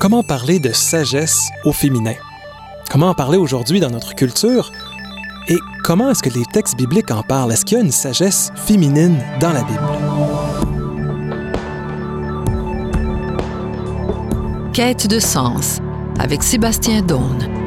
comment parler de sagesse au féminin? Comment en parler aujourd'hui dans notre culture? Et comment est-ce que les textes bibliques en parlent? Est-ce qu'il y a une sagesse féminine dans la Bible? Quête de sens avec Sébastien Daune.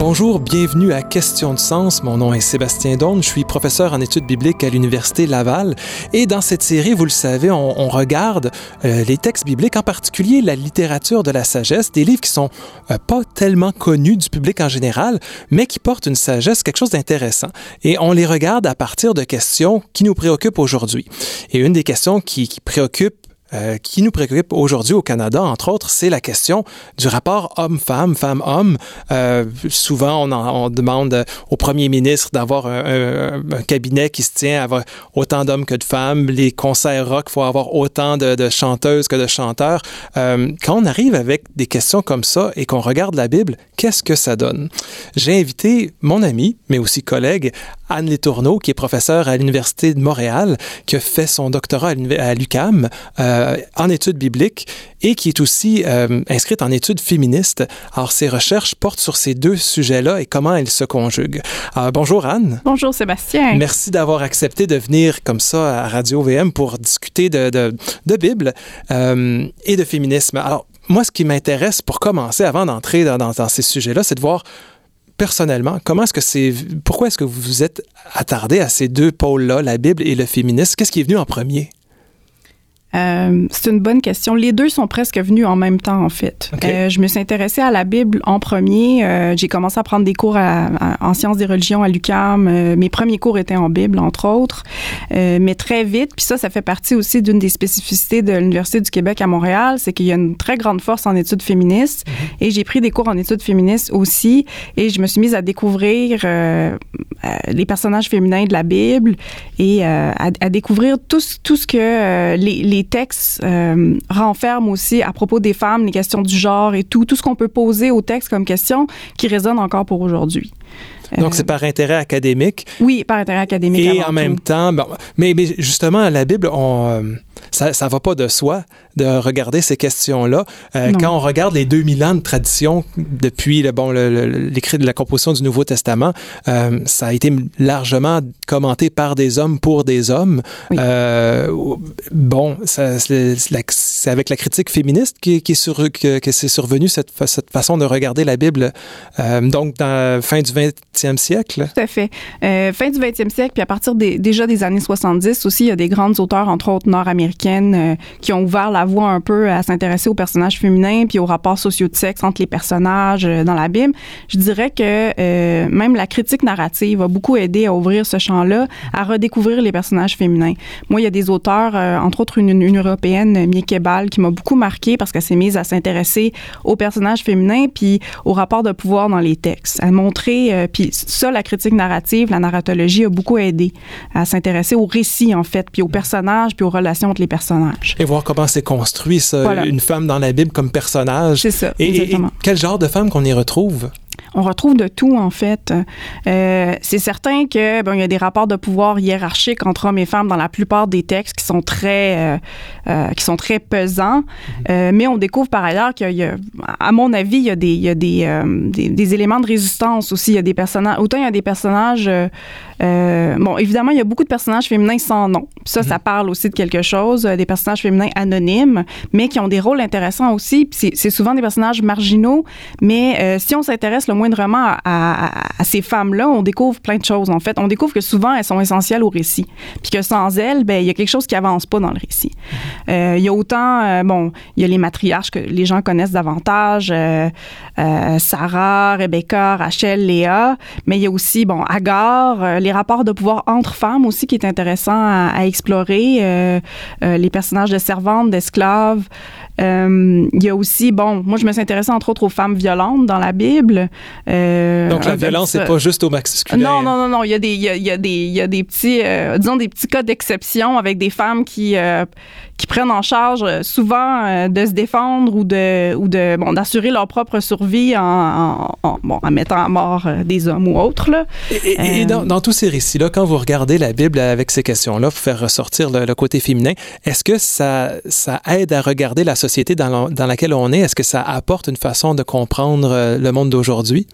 Bonjour, bienvenue à Question de sens. Mon nom est Sébastien Daune, je suis professeur en études bibliques à l'Université Laval. Et dans cette série, vous le savez, on, regarde euh, les textes bibliques, en particulier la littérature de la sagesse, des livres qui sont euh, pas tellement connus du public en général, mais qui portent une sagesse, quelque chose d'intéressant. Et on les regarde à partir de questions qui nous préoccupent aujourd'hui. Et une des questions qui, qui préoccupe euh, qui nous préoccupe aujourd'hui au Canada, entre autres, c'est la question du rapport homme-femme, femme-homme. Euh, souvent, on, demande au premier ministre d'avoir un, cabinet qui se tient à avoir autant d'hommes que de femmes. Les concerts rock, il faut avoir autant de, chanteuses que de chanteurs. Euh, quand on arrive avec des questions comme ça et qu'on regarde la Bible, qu'est-ce que ça donne? J'ai invité mon ami, mais aussi collègue, Anne Letourneau, qui est professeure à l'Université de Montréal, qui a fait son doctorat à l'UCAM en études bibliques et qui est aussi euh, inscrite en études féministes. Alors, ses recherches portent sur ces deux sujets-là et comment elles se conjuguent. Alors, bonjour Anne. Bonjour Sébastien. Merci d'avoir accepté de venir comme ça à Radio VM pour discuter de, de, de Bible euh, et de féminisme. Alors, moi, ce qui m'intéresse pour commencer, avant d'entrer dans, dans, dans ces sujets-là, c'est de voir personnellement, comment est-ce que c'est, pourquoi est-ce que vous vous êtes attardé à ces deux pôles-là, la Bible et le féminisme? Qu'est-ce qui est venu en premier? Euh, c'est une bonne question. Les deux sont presque venus en même temps, en fait. Okay. Euh, je me suis intéressée à la Bible en premier. Euh, j'ai commencé à prendre des cours à, à, en sciences des religions à l'UCAM. Euh, mes premiers cours étaient en Bible, entre autres. Euh, mais très vite, puis ça, ça fait partie aussi d'une des spécificités de l'Université du Québec à Montréal, c'est qu'il y a une très grande force en études féministes. Mm -hmm. Et j'ai pris des cours en études féministes aussi. Et je me suis mise à découvrir euh, les personnages féminins de la Bible et à, à, découvrir tout, tout ce que les, les les textes euh, renferment aussi à propos des femmes, les questions du genre et tout, tout ce qu'on peut poser au texte comme question qui résonne encore pour aujourd'hui. Donc, c'est par intérêt académique. Oui, par intérêt académique. Et en tout. même temps, bon, mais, mais justement, la Bible, on, euh, ça ne va pas de soi de regarder ces questions-là. Euh, quand on regarde les 2000 ans de tradition depuis le, bon, l'écrit de la composition du Nouveau Testament, euh, ça a été largement commenté par des hommes pour des hommes. Oui. Euh, bon, c'est avec la critique féministe qui, qui est sur, que, que c'est survenu cette, cette façon de regarder la Bible. Euh, donc, dans la fin du 20e siècle? Tout à fait. Euh, fin du 20e siècle, puis à partir des, déjà des années 70 aussi, il y a des grandes auteurs, entre autres nord-américaines, euh, qui ont ouvert la voie un peu à s'intéresser aux personnages féminins puis aux rapports sociaux de sexe entre les personnages euh, dans la. Je dirais que euh, même la critique narrative a beaucoup aidé à ouvrir ce champ-là, à redécouvrir les personnages féminins. Moi, il y a des auteurs, euh, entre autres une, une européenne, Mieke Ball, qui m'a beaucoup marqué parce qu'elle s'est mise à s'intéresser aux personnages féminins puis aux rapports de pouvoir dans les textes. Elle montrait, euh, puis ça, la critique narrative, la narratologie a beaucoup aidé à s'intéresser aux récits, en fait, puis aux personnages, puis aux relations entre les personnages. Et voir comment c'est construit, ça, voilà. une femme dans la Bible comme personnage. C'est ça, et, exactement. Et quel genre de femme qu'on y retrouve? On retrouve de tout en fait. Euh, c'est certain que bon, il y a des rapports de pouvoir hiérarchiques entre hommes et femmes dans la plupart des textes qui sont très euh, euh, qui sont très pesants. Mm-hmm. mais on découvre par ailleurs qu'il y a, à mon avis, il y a des il y a des, des, des, éléments de résistance aussi. Il y a des personnages autant il y a des personnages bon évidemment il y a beaucoup de personnages féminins sans nom. Ça mm-hmm. ça parle aussi de quelque chose. Des personnages féminins anonymes, mais qui ont des rôles intéressants aussi. C'est souvent des personnages marginaux, mais si on s'intéresse le moindrement à, ces femmes-là, on découvre plein de choses, en fait. On découvre que souvent, elles sont essentielles au récit. Puis que sans elles, ben, il y a quelque chose qui avance pas dans le récit. Euh, il y a autant, euh, bon, il y a les matriarches que les gens connaissent davantage, euh, Sarah, Rebecca, Rachel, Léa, mais il y a aussi, bon, Agar, les rapports de pouvoir entre femmes aussi qui est intéressant à, explorer, les personnages de servantes, d'esclaves. Il y a aussi, bon, moi je me suis intéressée entre autres aux femmes violentes dans la Bible. Euh, Donc la violence, c'est pas juste au masculin. Non, non, non, non. Il y a des, il y a, il y a des, il y a des petits, euh, disons des petits cas d'exception avec des femmes qui euh, qui prennent en charge souvent euh, de se défendre ou de ou de bon d'assurer leur propre survie en, en, en, bon en mettant à mort des hommes ou autres là. Et, et, et dans, dans, tous ces récits là, quand vous regardez la Bible avec ces questions là, vous faire ressortir le, côté féminin. Est-ce que ça, ça aide à regarder la société dans, dans laquelle on est? Est-ce que ça apporte une façon de comprendre euh, le monde d'aujourd'hui?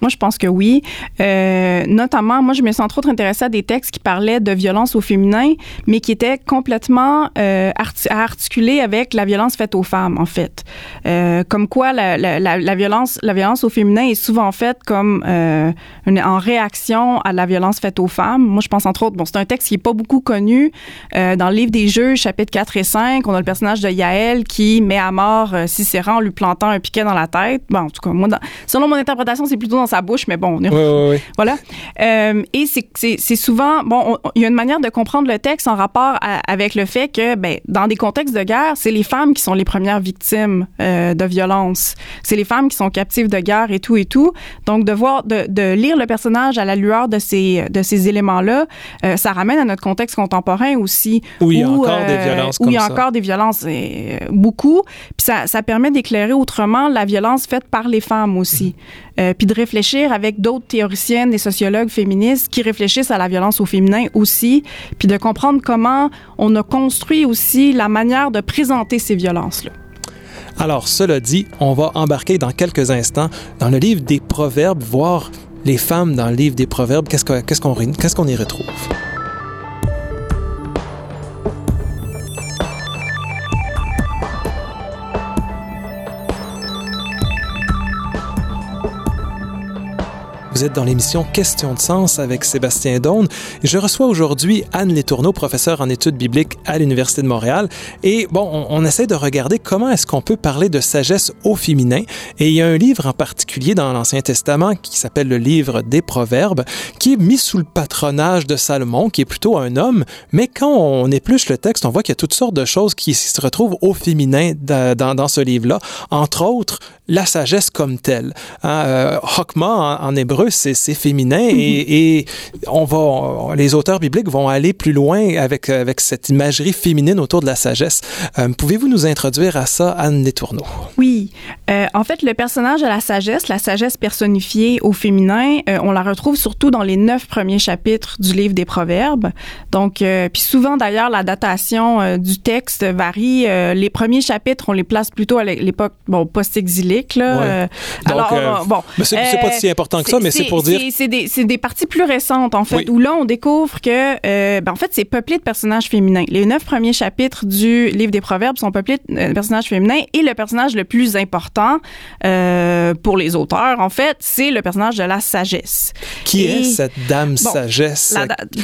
Moi, je pense que oui. Euh, notamment, moi, je me sens trop intéressée à des textes qui parlaient de violence au féminin, mais qui étaient complètement euh, articulés avec la violence faite aux femmes, en fait. Euh, comme quoi, la, violence, la violence au féminin est souvent faite comme euh, en réaction à la violence faite aux femmes. Moi, je pense entre autres, bon, c'est un texte qui est pas beaucoup connu. Dans le livre des Jeux, chapitre 4 et 5, on a le personnage de Yaël qui met à mort Cicéron en lui plantant un piquet dans la tête. Bon, en tout cas, moi, selon mon interprétation, c'est plutôt dans sa bouche, mais bon, on voilà. Euh, et c'est souvent, bon, il y a une manière de comprendre le texte en rapport avec le fait que, ben, dans des contextes de guerre, c'est les femmes qui sont les premières victimes euh, de violence. C'est les femmes qui sont captives de guerre et tout et tout. Donc, de voir, de, de lire le personnage à la lueur de ces, de ces éléments-là, euh, ça ramène à notre contexte contemporain aussi. Où il y a encore des violences Où il y a encore des violences, beaucoup. Puis ça, ça permet d'éclairer autrement la violence faite par les femmes aussi. Euh, puis de réfléchir avec d'autres théoriciennes et sociologues féministes qui réfléchissent à la violence au féminin aussi, puis de comprendre comment on a construit aussi la manière de présenter ces violences-là. Alors, cela dit, on va embarquer dans quelques instants dans le livre des Proverbes, voir les femmes dans le livre des Proverbes, qu'est-ce qu'on qu'est-ce qu'on y retrouve? Vous êtes dans l'émission Question de sens avec Sébastien Daune. Je reçois aujourd'hui Anne Letourneau, professeure en études bibliques à l'Université de Montréal. Et bon, on, essaie de regarder comment est-ce qu'on peut parler de sagesse au féminin. Et il y a un livre en particulier dans l'Ancien Testament qui s'appelle le livre des Proverbes, qui est mis sous le patronage de Salomon, qui est plutôt un homme. Mais quand on épluche le texte, on voit qu'il y a toutes sortes de choses qui se retrouvent au féminin dans ce livre-là. Entre autres, la sagesse comme telle. Hein, euh, en, hébreu, c'est féminin et, et, on va, les auteurs bibliques vont aller plus loin avec, avec cette imagerie féminine autour de la sagesse. Euh, Pouvez-vous nous introduire à ça, Anne Letourneau? Oui. Euh, en fait, le personnage de la sagesse, la sagesse personnifiée au féminin, on la retrouve surtout dans les neuf premiers chapitres du livre des Proverbes. Donc, puis souvent d'ailleurs, la datation du texte varie. les premiers chapitres, on les place plutôt à l'époque bon, post-exilée euh, alors, euh, bon. c'est pas euh, si important que ça, mais c'est pour dire. C'est des, des, parties plus récentes, en fait, où là, on découvre que, ben, en fait, c'est peuplé de personnages féminins. Les neuf premiers chapitres du livre des Proverbes sont peuplés de personnages féminins et le personnage le plus important pour les auteurs, en fait, c'est le personnage de la sagesse. Qui est cette dame sagesse?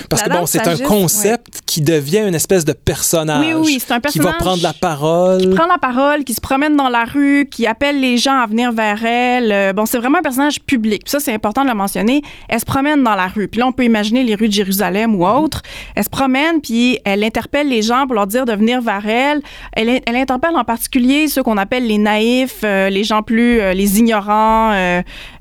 Parce que, bon, c'est un concept qui devient une espèce de personnage. Oui, oui, c'est un personnage. Qui va prendre la parole. Qui prend la parole, qui se promène dans la rue, qui appelle les gens à venir vers elle. Euh, bon, c'est vraiment un personnage public. ça, c'est important de le mentionner. Elle se promène dans la rue. Puis là, on peut imaginer les rues de Jérusalem ou autres. Elle se promène, puis elle interpelle les gens pour leur dire de venir vers elle. Elle, elle interpelle en particulier ceux qu'on appelle les naïfs, euh, les gens plus, euh, les ignorants,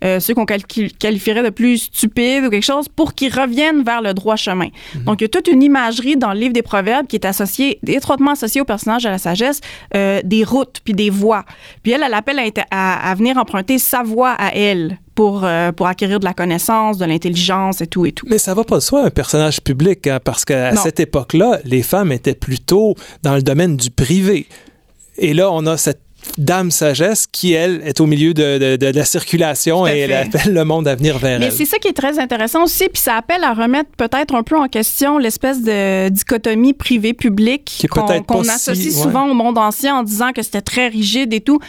ceux qu'on qualifierait de plus stupides ou quelque chose, pour qu'ils reviennent vers le droit chemin. Mhm. Donc, il y a toute une imagerie dans le livre des Proverbes qui est associée, étroitement associée au personnage de la sagesse, des routes puis des voies. Puis elle, elle appelle à, à, venir emprunter sa voix à elle pour, euh, pour acquérir de la connaissance, de l'intelligence et tout et tout. Mais ça va pas de soi un personnage public, hein, parce qu'à cette époque-là, les femmes étaient plutôt dans le domaine du privé. Et là, on a cette dame sagesse qui, elle, est au milieu de, de, la circulation et elle appelle le monde à venir vers Mais elle. Mais c'est ça qui est très intéressant aussi, puis ça appelle à remettre peut-être un peu en question l'espèce de dichotomie privé-public qu'on associe souvent au monde ancien en disant que c'était très rigide et tout.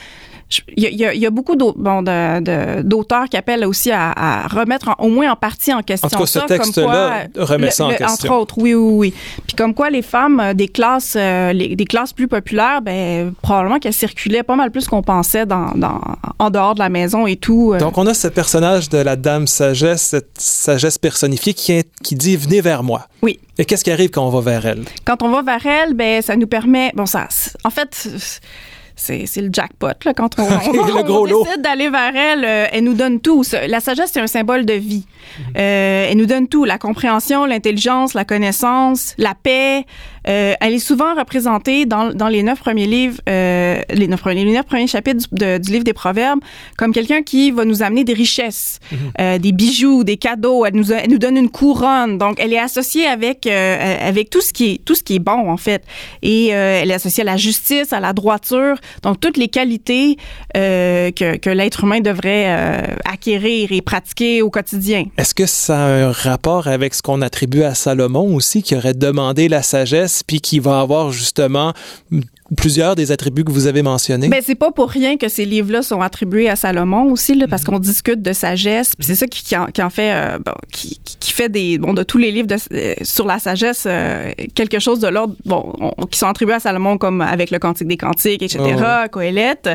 Il y, a, y a, beaucoup d'auteurs bon, qui appellent aussi à, remettre au moins en partie en question en tout cas, ce texte-là remet ça en question. Entre autres, oui, oui, oui. Puis comme quoi les femmes euh, des classes, euh, les, des classes plus populaires, ben probablement qu'elles circulaient pas mal plus qu'on pensait dans, dans, en dehors de la maison et tout. Euh. Donc on a ce personnage de la dame sagesse, cette sagesse personnifiée qui, qui dit venez vers moi. Oui. Et qu'est-ce qui arrive quand on va vers elle? Quand on va vers elle, ben ça nous permet, bon ça, en fait c'est le jackpot là, quand on, on, Le gros on décide d'aller vers elle. euh, elle nous donne tout. La sagesse, c'est un symbole de vie. Euh, elle nous donne tout la compréhension, l'intelligence, la connaissance, la paix. Euh, elle est souvent représentée dans, dans les neuf premiers livres, euh, les, neuf premiers, les neuf premiers chapitres du, de- du livre des Proverbes, comme quelqu'un qui va nous amener des richesses, euh, des bijoux, des cadeaux. Elle nous, elle nous donne une couronne. Donc, elle est associée avec euh, avec tout ce qui est tout ce qui est bon en fait. Et euh, elle est associée à la justice, à la droiture. Donc, toutes les qualités euh, que, l'être humain devrait euh, acquérir et pratiquer au quotidien. Est-ce que ça a un rapport avec ce qu'on attribue à Salomon aussi, qui aurait demandé la sagesse, puis qui va avoir justement plusieurs des attributs que vous avez mentionnés? Ben c'est pas pour rien que ces livres-là sont attribués à Salomon aussi, là, parce qu'on discute de sagesse. Puis c'est ça qui, qui en, qui en fait, euh, bon, qui, fait des, bon, de tous les livres de, euh, sur la sagesse, euh, quelque chose de l'ordre, bon, on- qui sont attribués à Salomon comme avec le Cantique des Cantiques, etc., Ouais, ouais. Coëlette.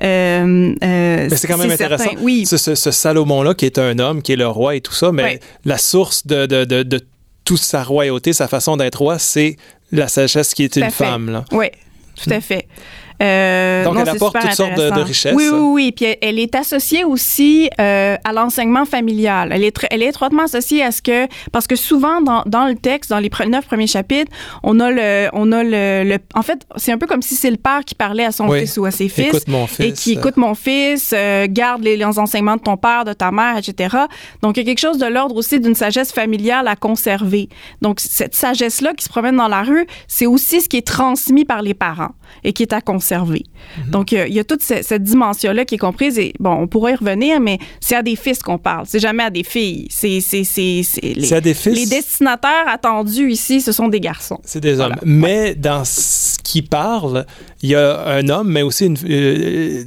Mais c'est quand même intéressant. certain. Oui. Ce, ce- ce Salomon-là, qui est un homme, qui est le roi et tout ça, mais Ouais. la source de, de, de, de toute sa royauté, sa façon d'être roi, c'est la sagesse qui est une femme. Là. Oui, tout à fait. Euh, Donc, non, elle apporte toutes sortes de- de richesses. Oui, oui, oui. Puis elle, elle est associée aussi euh, à l'enseignement familial. Elle est, elle est étroitement associée à ce que, parce que souvent dans, dans le texte, dans les pre- neuf premiers chapitres, on a le, on a le, le- en fait, c'est un peu comme si c'est le père qui parlait à son Oui. fils ou à ses fils. Écoute mon fils. Et qui écoute mon fils, euh, garde les, les enseignements de ton père, de ta mère, etc. Donc, il y a quelque chose de l'ordre aussi d'une sagesse familiale à conserver. Donc, cette sagesse-là qui se promène dans la rue, c'est aussi ce qui est transmis par les parents et qui est à conserver. Donc, euh, il y a toute ce- cette dimension-là qui est comprise. Et bon, on pourrait y revenir, mais c'est à des fils qu'on parle. C'est jamais à des filles. C'est, c'est, c'est, c'est les, à des fils? les destinataires attendus ici, ce sont des garçons. C'est des Voilà. hommes. Mais dans ce qui parle, il y a un homme, mais aussi une. euh,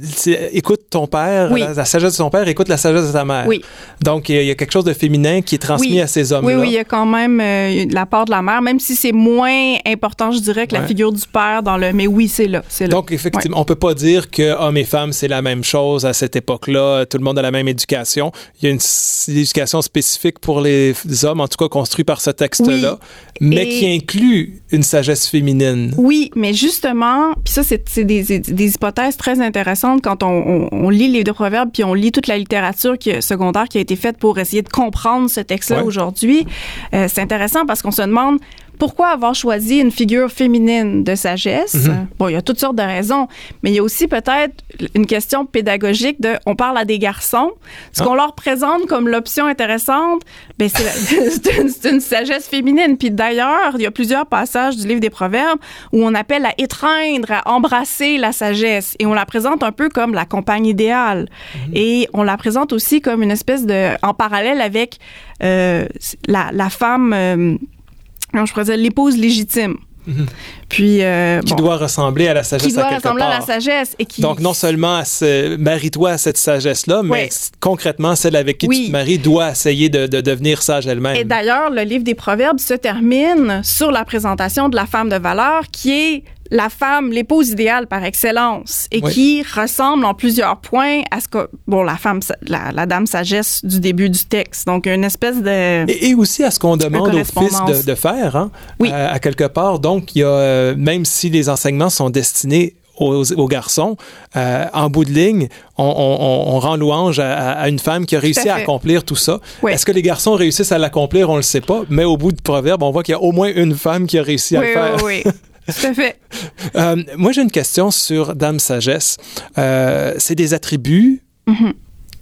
écoute ton père, Oui. la, la sagesse de son père, écoute la sagesse de ta mère. Oui. Donc, il y a- quelque chose de féminin qui est transmis Oui. à ces Oui, hommes-là. oui, il y a quand même euh, la part de la mère, même si c'est moins important, je dirais, que la Ouais. figure du père dans le. Mais oui, c'est là. Donc, effectivement, on peut pas dire que hommes et femmes, c'est la même chose à cette époque-là. Tout le monde a la même éducation. Il y a une éducation spécifique pour les hommes, en tout cas construite par ce texte-là, mais Et- qui inclut une sagesse féminine. Oui, mais justement, puis ça, c'est des, des- des hypothèses très intéressantes quand on, on- on lit les deux proverbes, puis on lit toute la littérature qui, secondaire qui a été faite pour essayer de comprendre ce texte-là Ouais. aujourd'hui. Euh, c'est intéressant parce qu'on se demande pourquoi avoir choisi une figure féminine de sagesse? Mhm. Bon, il y a toutes sortes de raisons, mais il y a aussi peut-être une question pédagogique de, on parle à des garçons, ce Ah. qu'on leur présente comme l'option intéressante, ben c'est une, sagesse féminine. Puis d'ailleurs, il y a plusieurs passages du livre des Proverbes où on appelle à étreindre, à embrasser la sagesse, et on la présente un peu comme la compagne idéale, et on la présente aussi comme une espèce de, en parallèle avec euh, la, la femme. euh, je pourrais dire, l'épouse légitime. Mhm. Puis, euh, Qui bon, doit ressembler à la sagesse qui doit à ressembler à la sagesse et qui. Donc, non seulement marie-toi à cette sagesse-là, mais concrètement, celle avec qui Oui. tu te maries doit essayer de, de devenir sage elle-même. Et d'ailleurs, le livre des Proverbes se termine sur la présentation de la femme de valeur qui est la femme, l'épouse idéale par excellence et Oui. qui ressemble en plusieurs points à ce que, bon, la femme, la, la dame sagesse du début du texte. Donc, une espèce de... Et, et aussi à ce qu'on demande aux fils de, de faire, hein, Oui. euh, à quelque part. Donc, il y a, euh, même si les enseignements sont destinés aux, aux garçons, euh, en bout de ligne, on, on- on rend louange à, une femme qui a réussi à accomplir tout ça. Oui. Est-ce que les garçons réussissent à l'accomplir? On le sait pas, mais au bout du proverbe, on voit qu'il y a au moins une femme qui a réussi à oui, le faire. oui, oui. Tout à fait. Euh, moi, j'ai une question sur Dame Sagesse. Euh, c'est des attributs Mhm.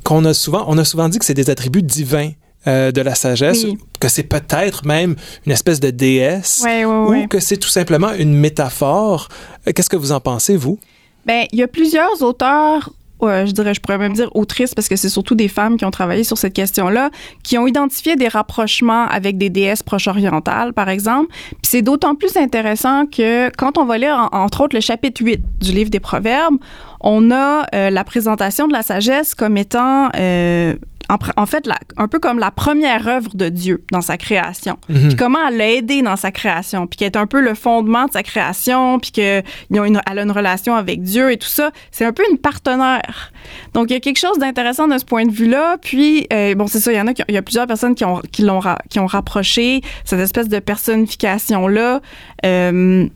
qu'on a souvent, on a souvent dit que c'est des attributs divins euh, de la sagesse, Oui. que c'est peut-être même une espèce de déesse, ou que c'est tout simplement une métaphore. Euh, Qu'est-ce que vous en pensez, vous? Ben, il y a plusieurs auteurs, je dirais, je pourrais même dire autrices, parce que c'est surtout des femmes qui ont travaillé sur cette question-là, qui ont identifié des rapprochements avec des déesses proche-orientales, par exemple. Puis c'est d'autant plus intéressant que quand on va lire, en- entre autres, le chapitre 8 du livre des Proverbes, on a euh, la présentation de la sagesse comme étant... euh, en, en fait, la- un peu comme la première œuvre de Dieu dans sa création. Mhm. Puis comment elle l'a aidé dans sa création, puis qui est un peu le fondement de sa création, puis qu'elle a une relation avec Dieu et tout ça. C'est un peu une partenaire. Donc, il y a quelque chose d'intéressant de ce point de vue-là. Puis, euh, bon, c'est ça, il y en a, qui- il y a plusieurs personnes qui ont, qui l'ont, qui ont rapproché cette espèce de personnification-là. Euh,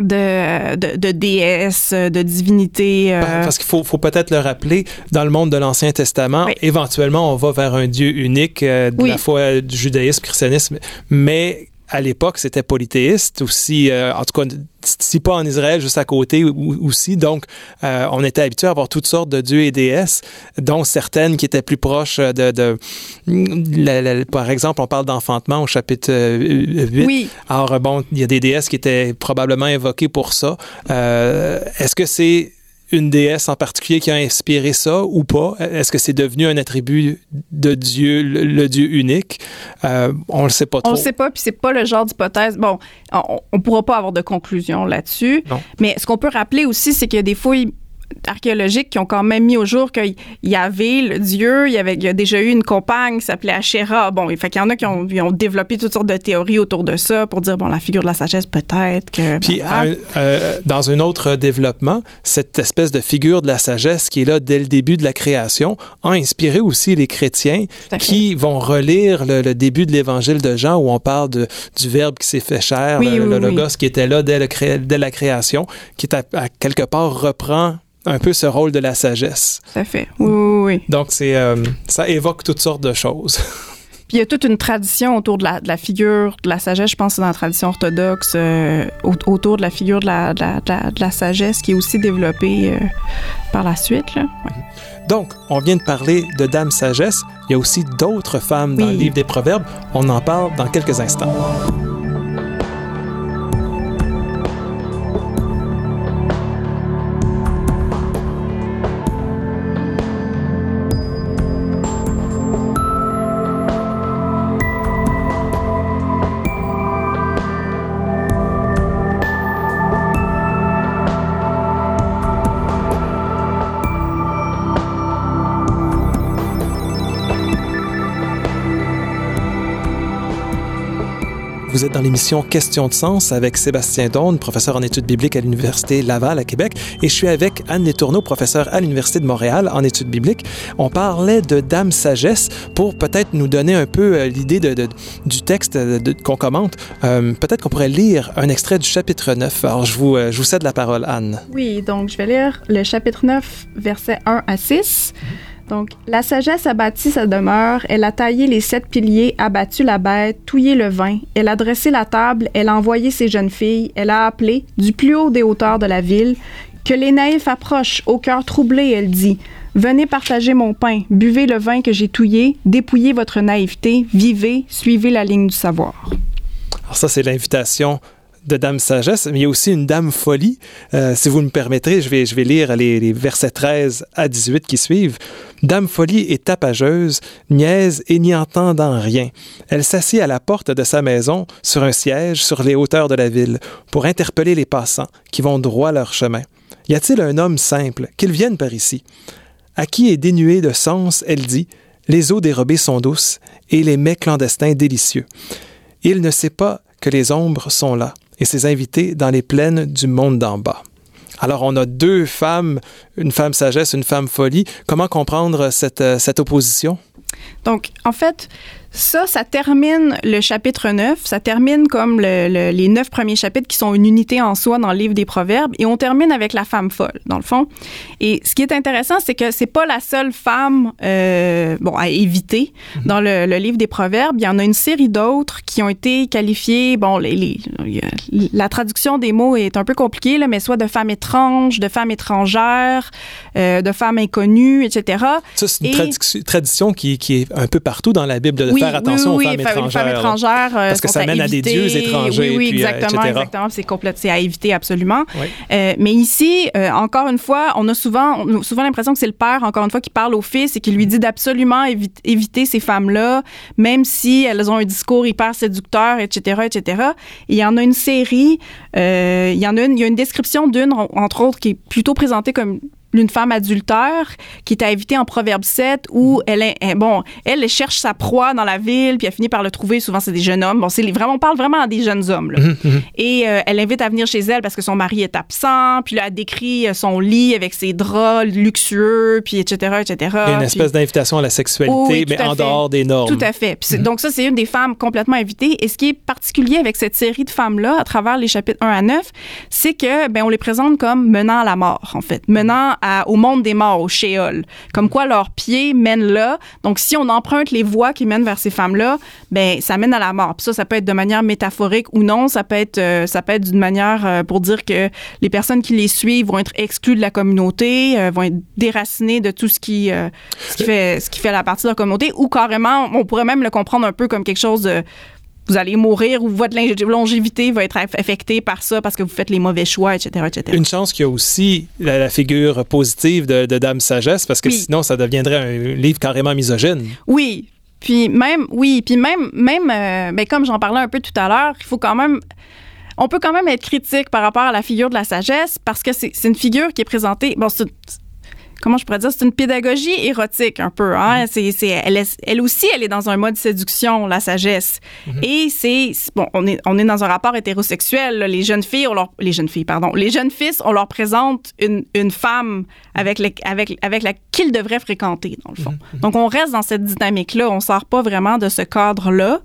de, de, de déesse, de divinité. Euh... Parce qu'il faut, faut peut-être le rappeler, dans le monde de l'Ancien Testament, oui. éventuellement, on va vers un Dieu unique euh, de oui. la foi du judaïsme, christianisme, mais à l'époque, c'était polythéiste aussi, euh, en tout cas, si pas en Israël, juste à côté aussi. Donc, euh, on était habitué à avoir toutes sortes de dieux et déesses, dont certaines qui étaient plus proches de... de la, la, par exemple, on parle d'enfantement au chapitre 8. Oui. Alors, bon, il y a des déesses qui étaient probablement évoquées pour ça. Euh, Est-ce que c'est une déesse en particulier qui a inspiré ça ou pas? Est-ce que c'est devenu un attribut de Dieu, le, le Dieu unique? Euh, on le sait pas trop. On le sait pas, puis c'est pas le genre d'hypothèse. Bon, on, on pourra pas avoir de conclusion là-dessus. Mais ce qu'on peut rappeler aussi, c'est que des fois, il archéologiques qui ont quand même mis au jour qu'il y avait le dieu, il y avait il y a déjà eu une compagne qui s'appelait Asherah. Bon, il fait qu'il y en a qui ont, développé toutes sortes de théories autour de ça pour dire bon la figure de la sagesse peut-être que. Puis euh, euh, dans un autre développement, cette espèce de figure de la sagesse qui est là dès le début de la création a inspiré aussi les chrétiens qui vont relire le, le début de l'Évangile de Jean où on parle de, du Verbe qui s'est fait chair, oui, le, oui, le oui. logos qui était là dès, le, dès la création, qui est à, à quelque part reprend un peu ce rôle de la sagesse. Ça fait. Oui, oui, oui. Donc, c'est, euh, ça évoque toutes sortes de choses. Puis il y a toute une tradition autour de la, de la figure de la sagesse, je pense que dans la tradition orthodoxe, euh, autour de la figure de la, de la, de la, sagesse qui est aussi développée euh, par la suite. Là. Ouais. Donc, on vient de parler de Dame Sagesse. Il y a aussi d'autres femmes dans Oui. le livre des Proverbes. On en parle dans quelques instants. Vous êtes dans l'émission Questions de sens avec Sébastien Daune, professeur en études bibliques à l'Université Laval à Québec, et je suis avec Anne Letourneau, professeure à l'Université de Montréal en études bibliques. On parlait de Dame Sagesse pour peut-être nous donner un peu euh, l'idée du texte qu'on commente. Euh, peut-être qu'on pourrait lire un extrait du chapitre 9. Alors, je vous, euh, je vous cède la parole, Anne. Oui, donc je vais lire le chapitre 9, versets 1 à 6. Donc, la sagesse a bâti sa demeure, elle a taillé les sept piliers, abattu la bête, touillé le vin, elle a dressé la table, elle a envoyé ses jeunes filles, elle a appelé, du plus haut des hauteurs de la ville, que les naïfs approchent, au cœur troublé, elle dit Venez partager mon pain, buvez le vin que j'ai touillé, dépouillez votre naïveté, vivez, suivez la ligne du savoir. Alors, ça, c'est l'invitation de Dame Sagesse, mais il y a aussi une Dame Folie. Euh, si vous me permettrez, je vais, je vais lire les, versets 13 à 18 qui suivent. Dame Folie est tapageuse, niaise et n'y entendant rien. Elle s'assied à la porte de sa maison, sur un siège, sur les hauteurs de la ville, pour interpeller les passants qui vont droit leur chemin. Y a-t-il un homme simple, qu'il vienne par ici? À qui est dénué de sens, elle dit, les eaux dérobées sont douces et les mets clandestins délicieux. Il ne sait pas que les ombres sont là et ses invités dans les plaines du monde d'en bas. Alors, on a deux femmes, une femme sagesse, une femme folie. Comment comprendre cette, euh, cette opposition? Donc, en fait, ça, ça termine le chapitre 9. Ça termine comme le, le, les neuf premiers chapitres qui sont une unité en soi dans le livre des Proverbes. Et on termine avec la femme folle, dans le fond. Et ce qui est intéressant, c'est que c'est pas la seule femme euh, bon, à éviter -hmm. dans le, le, livre des Proverbes. Il y en a une série d'autres qui ont été qualifiées. Bon, les, les, la traduction des mots est un peu compliquée, là, mais soit de femmes étranges, de femmes étrangères, euh, de femmes inconnues, etc. Ça, c'est une Et, tradition qui, qui, est un peu partout dans la Bible de oui, faire attention oui, aux femmes étrangères. Femmes étrangères parce que ça mène à, à, des dieux étrangers. Oui, oui, puis, exactement, euh, exactement. C'est à éviter absolument. Oui. Euh, mais ici, euh, encore une fois, on a souvent, on a souvent l'impression que c'est le père, encore une fois, qui parle au fils et qui lui dit d'absolument éviter, éviter ces femmes-là, même si elles ont un discours hyper séducteur, etc., etc. Et il y en a une série, euh, il y en a une, il y a une description d'une, entre autres, qui est plutôt présentée comme une femme adultère qui est éviter en Proverbe 7 où elle est, elle- bon, elle, elle cherche sa proie dans la ville puis elle finit par le trouver. Souvent, c'est des jeunes hommes. Bon, c'est vraiment, on parle vraiment à des jeunes hommes. là. Et euh, elle invite à venir chez elle parce que son mari est absent. Puis là, elle décrit euh, son lit avec ses draps luxueux, puis etc., etc. Il y a une Puis- espèce d'invitation à la sexualité, Oui, mais en fait. dehors des normes. Tout à fait. Puis c'est- Donc ça, c'est une des femmes complètement invitées. Et ce qui est particulier avec cette série de femmes-là, à travers les chapitres 1 à 9, c'est que ben on les présente comme menant à la mort, en fait, menant à- au monde des morts, au Sheol. Comme quoi leurs pieds mènent là. Donc si on emprunte les voies qui mènent vers ces femmes-là, ben ça mène à la mort. Puis ça, ça peut être de manière métaphorique ou non. Ça peut être, euh, ça peut être d'une manière euh, pour dire que les personnes qui les suivent vont être exclues de la communauté, euh, vont être déracinées de tout ce qui, ce qui fait, ce qui fait la partie de la communauté, ou carrément, on pourrait même le comprendre un peu comme quelque chose de vous allez mourir ou votre longévité va être aff- affectée par ça parce que vous faites les mauvais choix, etc., etc. Une chance qu'il y a aussi la, la figure positive de, de Dame Sagesse, parce que Oui. sinon, ça deviendrait un livre carrément misogyne. Oui. Puis même, oui, puis même, même, euh, ben comme j'en parlais un peu tout à l'heure, il faut quand même, on peut quand même être critique par rapport à la figure de la sagesse parce que c'est c'est une figure qui est présentée, bon, c'est comment je pourrais dire, c'est une pédagogie érotique un peu. Hein? C'est, c'est, elle, est- elle aussi, elle est dans un mode séduction, la sagesse. Et c'est, bon, on est, on est dans un rapport hétérosexuel. là. Les jeunes filles, on leur, les jeunes filles, pardon, les jeunes fils, on leur présente une, une femme avec, les, avec, avec la qu'ils devraient fréquenter dans le fond. Donc on reste dans cette dynamique-là. On sort pas vraiment de ce cadre-là.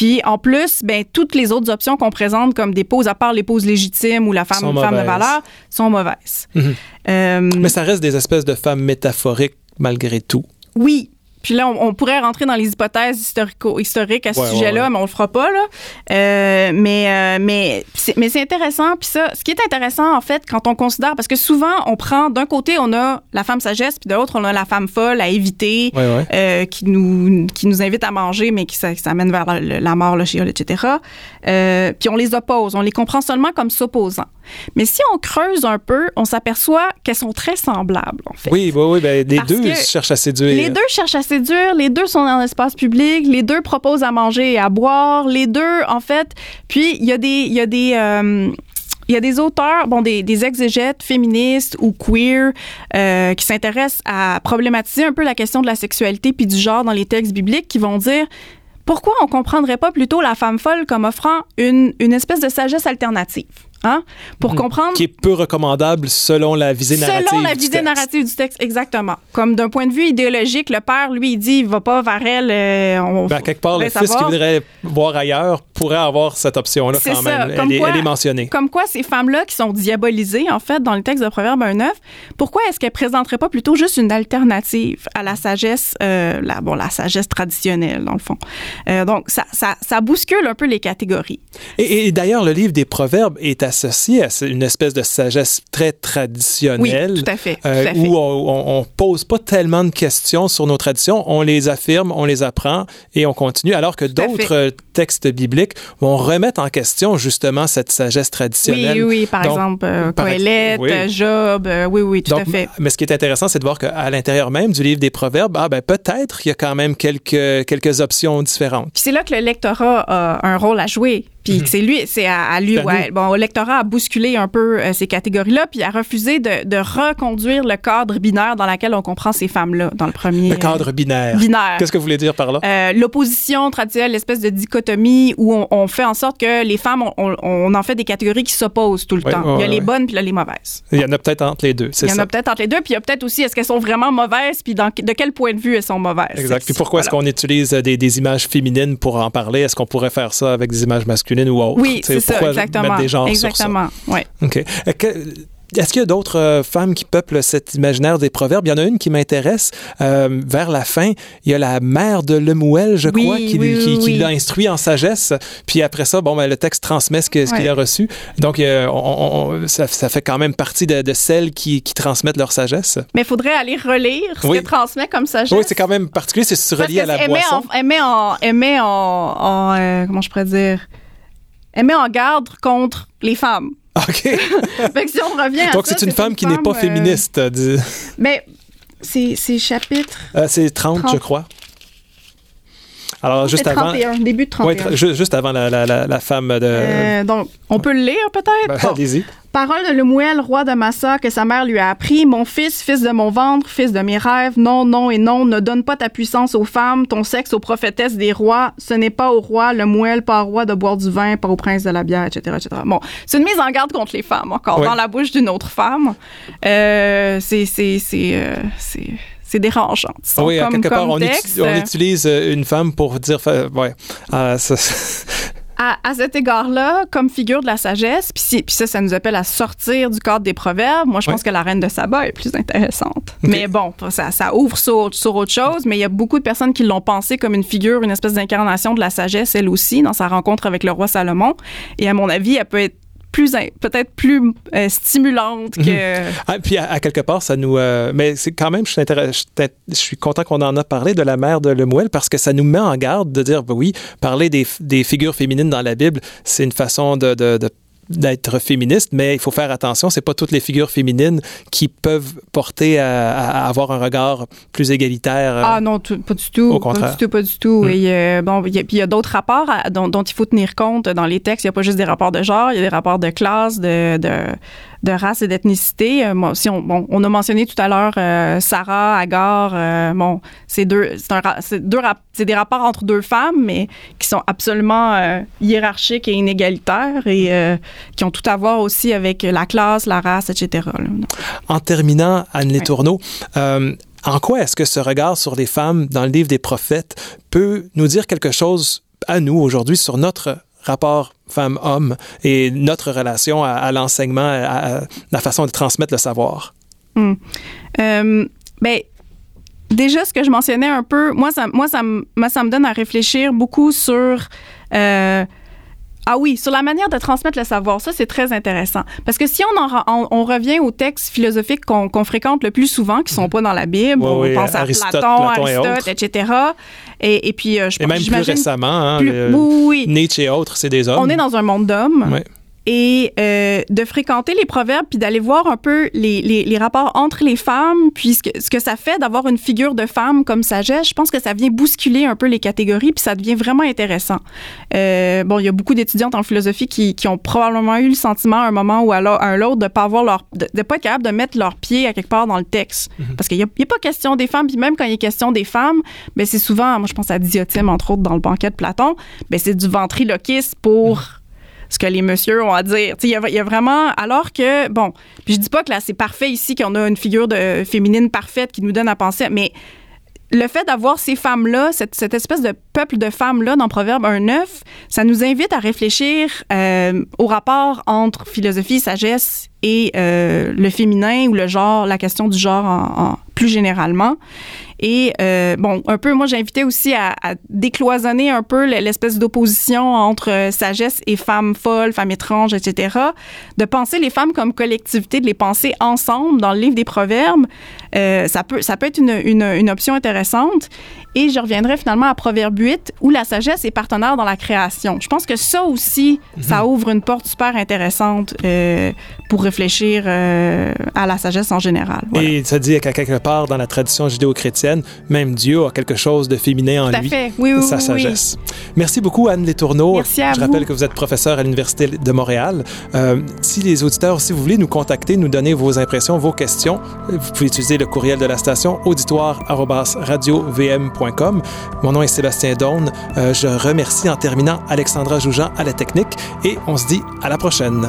Puis en plus, ben toutes les autres options qu'on présente comme des poses, à part les poses légitimes ou la femme, femme de valeur, sont mauvaises. Mhm. Euh, Mais ça reste des espèces de femmes métaphoriques malgré tout. oui. Puis là, on, on pourrait rentrer dans les hypothèses historiques à ce Ouais, sujet-là, ouais. mais on le fera pas là. Euh, mais euh, mais c'est, mais c'est intéressant. Puis ça, ce qui est intéressant en fait, quand on considère, parce que souvent on prend d'un côté on a la femme sagesse, puis de l'autre on a la femme folle à éviter, euh, qui nous qui nous invite à manger, mais qui s'amène vers la, la mort, le chiol, etc. Puis on les oppose, on les comprend seulement comme s'opposant. Mais si on creuse un peu, on s'aperçoit qu'elles sont très semblables en fait. Oui, oui, oui. Ben, les Parce deux cherchent à séduire. Les deux cherchent à séduire, les deux sont dans l'espace public, les deux proposent à manger et à boire, les deux, en fait. Puis, il y a des. Y a des euh, il y a des auteurs, bon, des, des exégètes féministes ou queer euh, qui s'intéressent à problématiser un peu la question de la sexualité puis du genre dans les textes bibliques qui vont dire pourquoi on comprendrait pas plutôt la femme folle comme offrant une, une espèce de sagesse alternative, hein? Pour comprendre Qui est peu recommandable selon la visée narrative. Selon la du visée texte. narrative du texte, exactement. Comme d'un point de vue idéologique, le père, lui, il dit, il va pas vers elle. euh, on, Ben, quelque part, le fils qui voudrait voir ailleurs pourrait avoir cette option-là quand ça. même. Elle, est, quoi- elle est mentionnée. Comme quoi, ces femmes-là qui sont diabolisées, en fait, dans le texte de Proverbe 1.9, pourquoi est-ce qu'elles présenteraient pas plutôt juste une alternative à la sagesse, euh, la, bon, la sagesse traditionnelle, dans le fond? Euh, donc, ça, ça, ça bouscule un peu les catégories. Et, et d'ailleurs, le livre des Proverbes est associé à une espèce de sagesse très Oui, traditionnelle. tout à fait. tout euh, à fait. où on, on pose pas tellement de questions sur nos traditions, on les affirme, on les apprend et on continue, alors que d'autres euh, textes bibliques vont remettre en question justement cette sagesse Oui, traditionnelle. oui, oui, par Donc, exemple, euh, par Coëlette, oui. Job, euh, oui, oui, tout Donc, à fait. Mais ce qui est intéressant, c'est de voir qu'à l'intérieur même du livre des Proverbes, ah ben peut-être il y a quand même quelques, quelques options différentes. Puis c'est là que le lectorat a un rôle à jouer. Puis que c'est lui, c'est à, à lui, ouais, bon, au lectorat à bousculer un peu euh, ces catégories-là, puis à refuser de, de reconduire le cadre binaire dans lequel on comprend ces femmes-là dans le premier. Le cadre binaire. euh, binaire. Qu'est-ce que vous voulez dire par là? Euh, L'opposition traditionnelle, l'espèce de dichotomie où on, on fait en sorte que les femmes, on, on- on en fait des catégories qui s'opposent tout le Ouais, temps. ouais, il y a les ouais. bonnes puis il y a les mauvaises. Il y en a peut-être entre les deux, c'est Il y en ça. a peut-être entre les deux, puis il y a peut-être aussi est-ce qu'elles sont vraiment mauvaises, puis dans, de quel point de vue elles sont mauvaises? Exact. Puis pourquoi est-ce qu'on utilise des, des images féminines pour en parler? Est-ce qu'on pourrait faire ça avec des images masculines? Ou autres? Oui, c'est ça, exactement. Mettre des genres exactement. Ouais. sur ça? OK. Euh, Est-ce qu'il y a d'autres euh, femmes qui peuplent cet imaginaire des proverbes? Il y en a une qui m'intéresse. euh, vers la fin, il y a la mère de Lemuel, je Oui, crois, qui, oui, qui- oui, qui oui. l'a instruit en sagesse. Puis après ça, bon, ben, le texte transmet ce qu'il Ouais. a reçu. Donc, euh, on- on- ça, ça fait quand même partie de, de celles qui, qui transmettent leur sagesse. Mais il faudrait aller relire ce qu'elle transmet comme sagesse. Oui, c'est quand même particulier. C'est Parce relié à la met boisson. en, elle met en, elle met en, en, comment je pourrais dire, elle met en garde contre les femmes. OK. fait que si on revient à Donc, c'est une femme qui n'est pas euh, féministe. dis- mais c'est chapitre. Euh, c'est 30, 30. je crois. Alors, juste c'est avant. 31, début de 31. Ouais, juste avant la, la, la, la femme de. Euh, donc, on peut le lire peut-être? Ben. Allez-y. Parole de Lemuel, roi de Massa, que sa mère lui a appris. Mon fils, fils de mon ventre, fils de mes rêves, non, non et non, ne donne pas ta puissance aux femmes, ton sexe aux prophétesses des rois. Ce n'est pas au roi, Lemuel, pas au roi de boire du vin, pas au prince de la bière, etc., etc. Bon, c'est une mise en garde contre les femmes, encore, dans la bouche d'une autre femme. Euh, c'est, c'est, c'est, euh, c'est c'est dérangeant. Oui, à quelque part, on, utilise euh, une femme pour dire, ouais, euh, ça, à, cet égard-là, comme figure de la sagesse, puis, ça, ça nous appelle à sortir du cadre des proverbes. Moi, je pense que la reine de Saba est plus intéressante. Mais bon, ça, ça ouvre sur, sur, autre chose, mais il y a beaucoup de personnes qui l'ont pensée comme une figure, une espèce d'incarnation de la sagesse, elle aussi, dans sa rencontre avec le roi Salomon. Et à mon avis, elle peut être plus peut-être plus euh, stimulante que mhm. ah, puis à, quelque part ça nous euh, mais c'est quand même je suis, je suis content qu'on en a parlé de la mère de Lemuel parce que ça nous met en garde de dire ben oui parler des, des figures féminines dans la Bible c'est une façon de, de d'être féministe, mais il faut faire attention, c'est pas toutes les figures féminines qui peuvent porter à, avoir un regard plus égalitaire. Euh, ah non, pas du tout. Au contraire. Pas du tout, pas du tout. Hmm. Et euh, bon, puis il y a d'autres rapports dont, dont, il faut tenir compte dans les textes. Il n'y a pas juste des rapports de genre, il y a des rapports de classe, de, de de race et d'ethnicité. Euh, si on, bon, on a mentionné tout à l'heure euh, Sarah, Agar. Euh, bon, c'est deux, c'est deux, c'est des rapports entre deux femmes, mais qui sont absolument hiérarchiques et inégalitaires et qui ont tout à voir aussi avec la classe, la race, etc. En terminant, Anne Letourneau, en quoi est-ce que ce regard sur les femmes dans le livre des prophètes peut nous dire quelque chose à nous aujourd'hui sur notre rapport femme-homme et notre relation à, l'enseignement, à, la façon de transmettre le savoir? Euh, ben, déjà, ce que je mentionnais un peu, moi, ça, moi, ça, ça me donne à réfléchir beaucoup sur euh, ah oui, sur la manière de transmettre le savoir, ça c'est très intéressant. Parce que si on, on, revient aux textes philosophiques qu'on fréquente le plus souvent, qui sont pas dans la Bible, on pense à Platon, Aristote, etc. Et, et puis, euh, je Et même plus récemment, hein, oui, Nietzsche et autres, c'est des hommes. On est dans un monde d'hommes. Et euh, de fréquenter les proverbes puis d'aller voir un peu les, les, les, rapports entre les femmes puis ce que, ce que ça fait d'avoir une figure de femme comme sagesse je pense que ça vient bousculer un peu les catégories puis ça devient vraiment intéressant. Euh, bon il y a beaucoup d'étudiantes en philosophie qui, qui, ont probablement eu le sentiment à un moment ou à un autre de pas avoir leur de, pas être capable de mettre leur pied à quelque part dans le texte. Mm-hmm. parce qu'il y, a pas question des femmes puis même quand il y a question des femmes ben c'est souvent moi je pense à Diotime entre autres dans le banquet de Platon ben c'est du ventriloquisme pour mm-hmm ce que les messieurs ont à dire. Il y, y a, vraiment, alors que, bon, puis je dis pas que là, c'est parfait ici qu'on a une figure de féminine parfaite qui nous donne à penser, mais le fait d'avoir ces femmes-là, cette, espèce de peuple de femmes-là dans Proverbe 1.9, ça nous invite à réfléchir euh, au rapport entre philosophie, sagesse et euh, le féminin ou le genre, la question du genre en, plus généralement. Et euh, bon, un peu, moi, j'invitais aussi à, à, décloisonner un peu l'espèce d'opposition entre euh, sagesse et femmes folles, femmes étranges, etc. De penser les femmes comme collectivité, de les penser ensemble dans le livre des Proverbes, euh, ça peut ça peut être une, une, une option intéressante. Et je reviendrai finalement à Proverbe 8, où la sagesse est partenaire dans la création. Je pense que ça aussi, ça mhm. ouvre une porte super intéressante euh, pour réfléchir euh, à la sagesse en général. Et ça dit qu'à quelque part, dans la tradition judéo-chrétienne, même Dieu a quelque chose de féminin en Tout lui, fait. Oui, oui, sa sagesse. Merci beaucoup, Anne Letourneau. Merci à je rappelle que vous êtes professeure à l'Université de Montréal. Euh, si les auditeurs, si vous voulez nous contacter, nous donner vos impressions, vos questions, vous pouvez utiliser le courriel de la station auditoire-radio-vm.com mon nom est Sébastien Daune. Euh, je remercie en terminant Alexandra Joujean à la technique et on se dit à la prochaine.